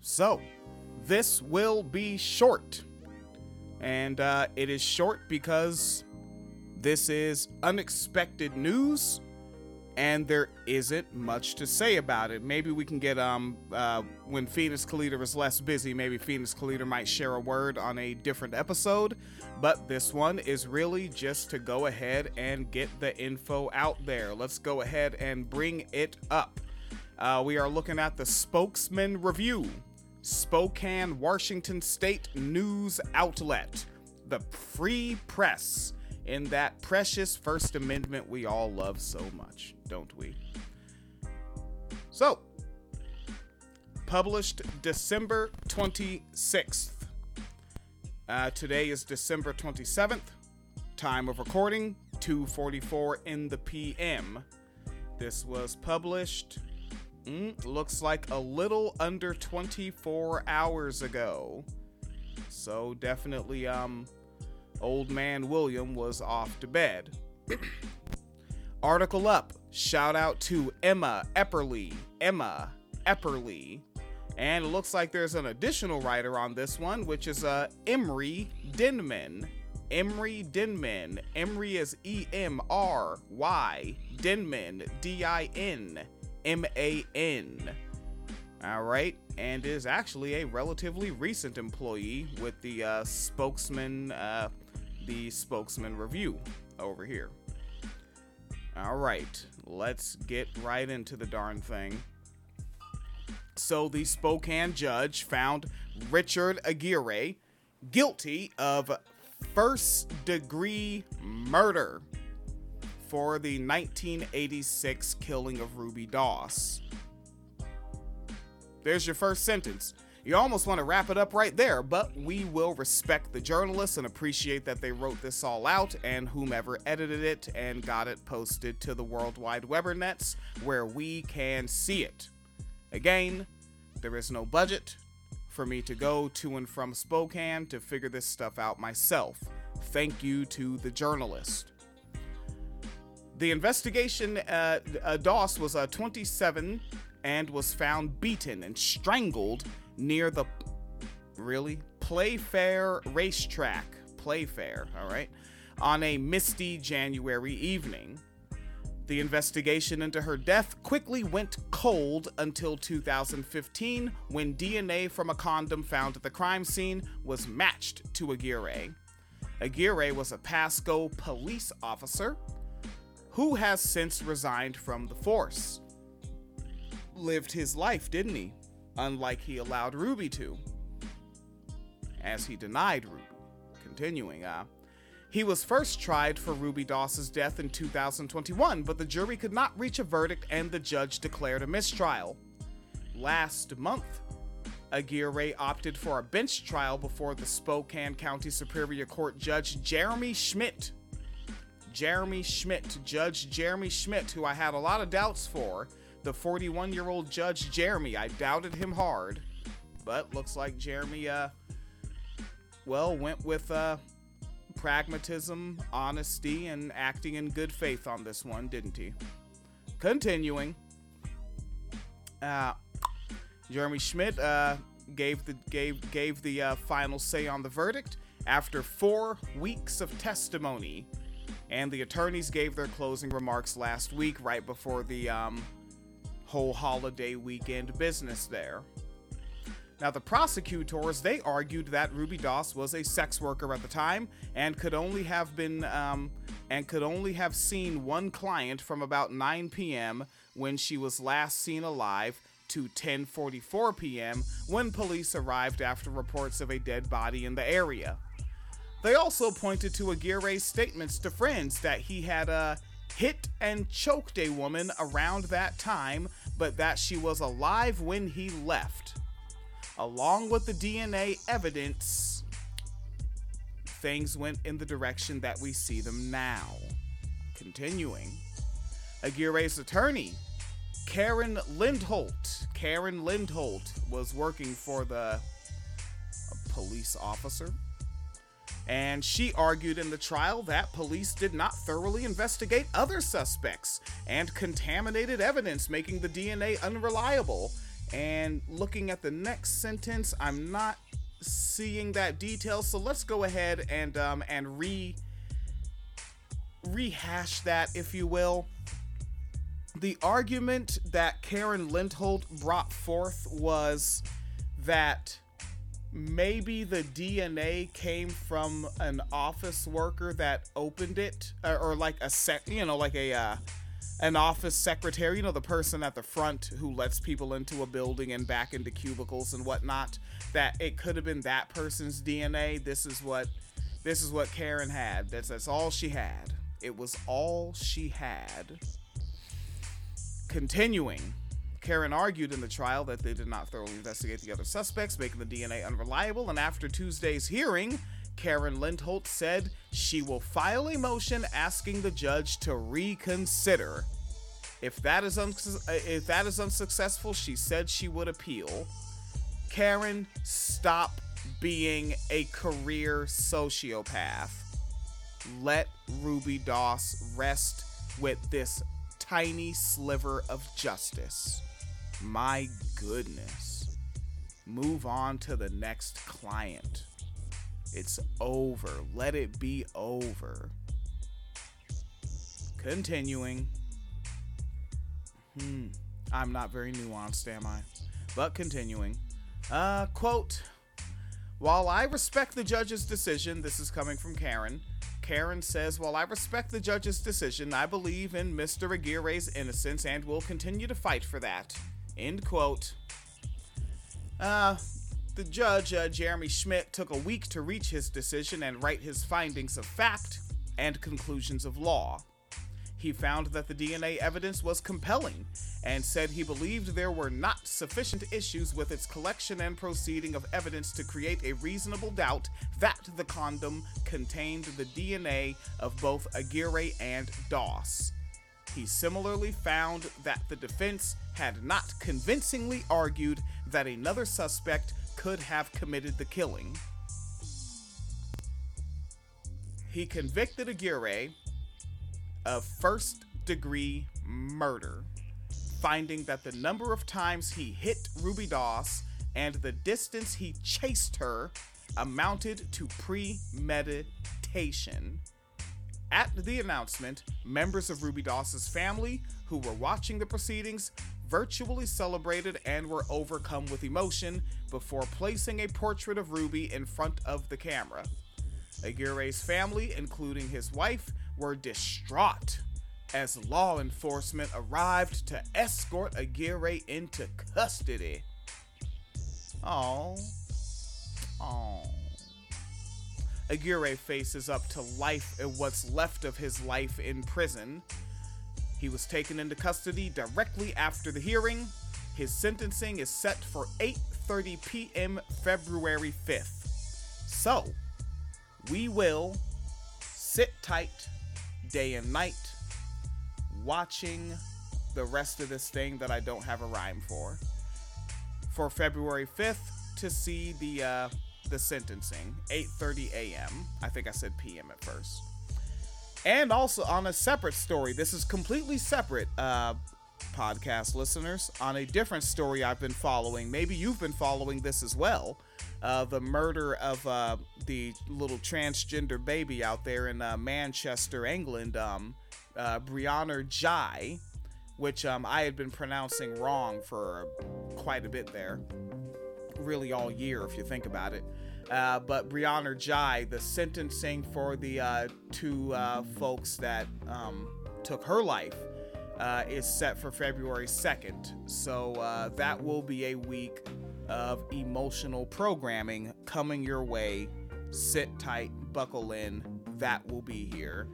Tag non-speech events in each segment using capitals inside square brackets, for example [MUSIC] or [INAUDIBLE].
So, this will be short. And uh, it is short because this is unexpected news and there isn't much to say about it. Maybe we can get um uh, when Phoenix Calida is less busy. Maybe Phoenix Calida might share a word on a different episode. But this one is really just to go ahead and get the info out there. Let's go ahead and bring it up. Uh, we are looking at the Spokesman Review, Spokane, Washington State news outlet, the Free Press in that precious First Amendment we all love so much, don't we? So, published December 26th. Uh, today is December 27th. Time of recording 2:44 in the PM. This was published mm, looks like a little under 24 hours ago. So definitely um Old Man William was off to bed. [CLEARS THROAT] Article up. Shout out to Emma Epperly. Emma Epperly. And it looks like there's an additional writer on this one, which is uh, Emry Dinman. Emry Dinman. Emry is E M R Y. Dinman, D I N M A N. All right, and is actually a relatively recent employee with the uh, spokesman uh, the spokesman review over here. All right, let's get right into the darn thing. So, the Spokane judge found Richard Aguirre guilty of first degree murder for the 1986 killing of Ruby Doss. There's your first sentence. You almost want to wrap it up right there, but we will respect the journalists and appreciate that they wrote this all out and whomever edited it and got it posted to the World Wide Webernets where we can see it. Again, there is no budget for me to go to and from Spokane to figure this stuff out myself. Thank you to the journalist. The investigation, uh, uh, Doss was uh, 27 and was found beaten and strangled near the really Playfair racetrack, Playfair, all right, on a misty January evening. The investigation into her death quickly went cold until 2015 when DNA from a condom found at the crime scene was matched to Aguirre. Aguirre was a Pasco police officer who has since resigned from the force. Lived his life, didn't he? unlike he allowed Ruby to, as he denied Ruby. Continuing, uh, he was first tried for Ruby Doss's death in 2021, but the jury could not reach a verdict and the judge declared a mistrial. Last month, Aguirre opted for a bench trial before the Spokane County Superior Court Judge Jeremy Schmidt. Jeremy Schmidt, Judge Jeremy Schmidt, who I had a lot of doubts for, the 41 year old Judge Jeremy. I doubted him hard, but looks like Jeremy, uh, well, went with uh, pragmatism, honesty, and acting in good faith on this one, didn't he? Continuing, uh, Jeremy Schmidt uh, gave the gave gave the uh, final say on the verdict after four weeks of testimony, and the attorneys gave their closing remarks last week, right before the um, whole holiday weekend business there. Now, the prosecutors, they argued that Ruby Doss was a sex worker at the time and could only have been, um, and could only have seen one client from about 9 p.m. when she was last seen alive to 10:44 p.m. when police arrived after reports of a dead body in the area. They also pointed to Aguirre's statements to friends that he had uh, hit and choked a woman around that time, but that she was alive when he left. Along with the DNA evidence, things went in the direction that we see them now. Continuing, Aguirre's attorney, Karen Lindholdt. Karen Lindholdt was working for the police officer and she argued in the trial that police did not thoroughly investigate other suspects and contaminated evidence, making the DNA unreliable. And looking at the next sentence, I'm not seeing that detail. So let's go ahead and um, and re rehash that, if you will. The argument that Karen Lindholdt brought forth was that maybe the DNA came from an office worker that opened it, or, or like a sec, you know, like a uh, an office secretary, you know, the person at the front who lets people into a building and back into cubicles and whatnot. That it could have been that person's DNA. This is what this is what Karen had. That's that's all she had. It was all she had. Continuing, Karen argued in the trial that they did not thoroughly investigate the other suspects, making the DNA unreliable, and after Tuesday's hearing, Karen Lindholdt said she will file a motion asking the judge to reconsider. If that is un- if that is unsuccessful, she said she would appeal. Karen, stop being a career sociopath. Let Ruby Doss rest with this tiny sliver of justice. My goodness. Move on to the next client. It's over. Let it be over. Continuing. Hmm. I'm not very nuanced, am I? But continuing. Uh, quote While I respect the judge's decision, this is coming from Karen. Karen says, While I respect the judge's decision, I believe in Mr. Aguirre's innocence and will continue to fight for that. End quote. Uh, the judge, uh, Jeremy Schmidt, took a week to reach his decision and write his findings of fact and conclusions of law. He found that the DNA evidence was compelling and said he believed there were not sufficient issues with its collection and proceeding of evidence to create a reasonable doubt that the condom contained the DNA of both Aguirre and Doss. He similarly found that the defense had not convincingly argued that another suspect could have committed the killing. He convicted Aguirre of first degree murder, finding that the number of times he hit Ruby Doss and the distance he chased her amounted to premeditation. At the announcement, members of Ruby Doss's family who were watching the proceedings virtually celebrated and were overcome with emotion before placing a portrait of Ruby in front of the camera. Aguirre's family, including his wife, were distraught as law enforcement arrived to escort Aguirre into custody. Oh. Oh. Aguirre faces up to life in what's left of his life in prison he was taken into custody directly after the hearing. His sentencing is set for 8:30 p.m. February 5th. So, we will sit tight day and night watching the rest of this thing that I don't have a rhyme for for February 5th to see the uh, the sentencing 8:30 a.m. I think I said p.m. at first. And also on a separate story, this is completely separate, uh, podcast listeners, on a different story I've been following. Maybe you've been following this as well. Uh, the murder of uh, the little transgender baby out there in uh, Manchester, England, um, uh, Brianna Ghey, which um, I had been pronouncing wrong for quite a bit there. Really, all year, if you think about it. Uh, but Brianna Ghey, the sentencing for the uh, two uh, folks that um, took her life uh, is set for February 2nd. So uh, that will be a week of emotional programming coming your way. Sit tight, buckle in. That will be here.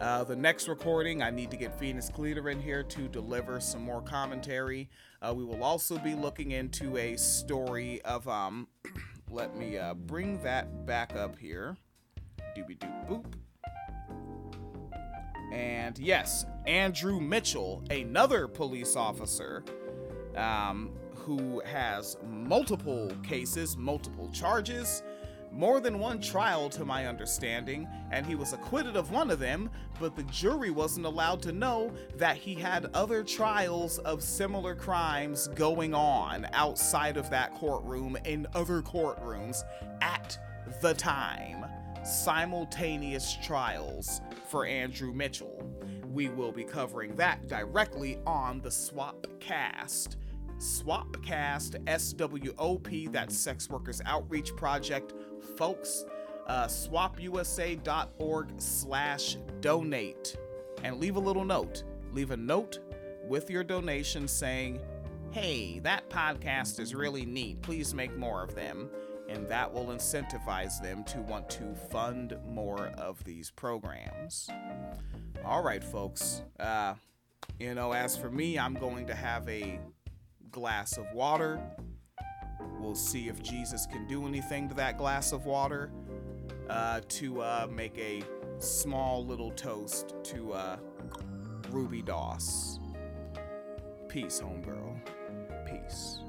Uh, the next recording, I need to get Phoenix Calida in here to deliver some more commentary. we will also be looking into a story of um, [CLEARS THROAT] let me uh, bring that back up here. Doobie doop boop. And yes, Andrew Mitchell, another police officer um, who has multiple cases, multiple charges, more than one trial to my understanding, and he was acquitted of one of them, but the jury wasn't allowed to know that he had other trials of similar crimes going on outside of that courtroom in other courtrooms at the time. Simultaneous trials for Andrew Mitchell. We will be covering that directly on the SWOP Cast. SWOPcast, S W O P, that's Sex Workers Outreach Project. Folks, uh, swopusa.org slash donate. And leave a little note. Leave a note with your donation saying, hey, that podcast is really neat. Please make more of them. And that will incentivize them to want to fund more of these programs. All right, folks. Uh, you know, as for me, I'm going to have a glass of water. We'll see if Jesus can do anything to that glass of water uh, to uh, make a small little toast to uh, Ruby Doss. Peace, homegirl. Peace.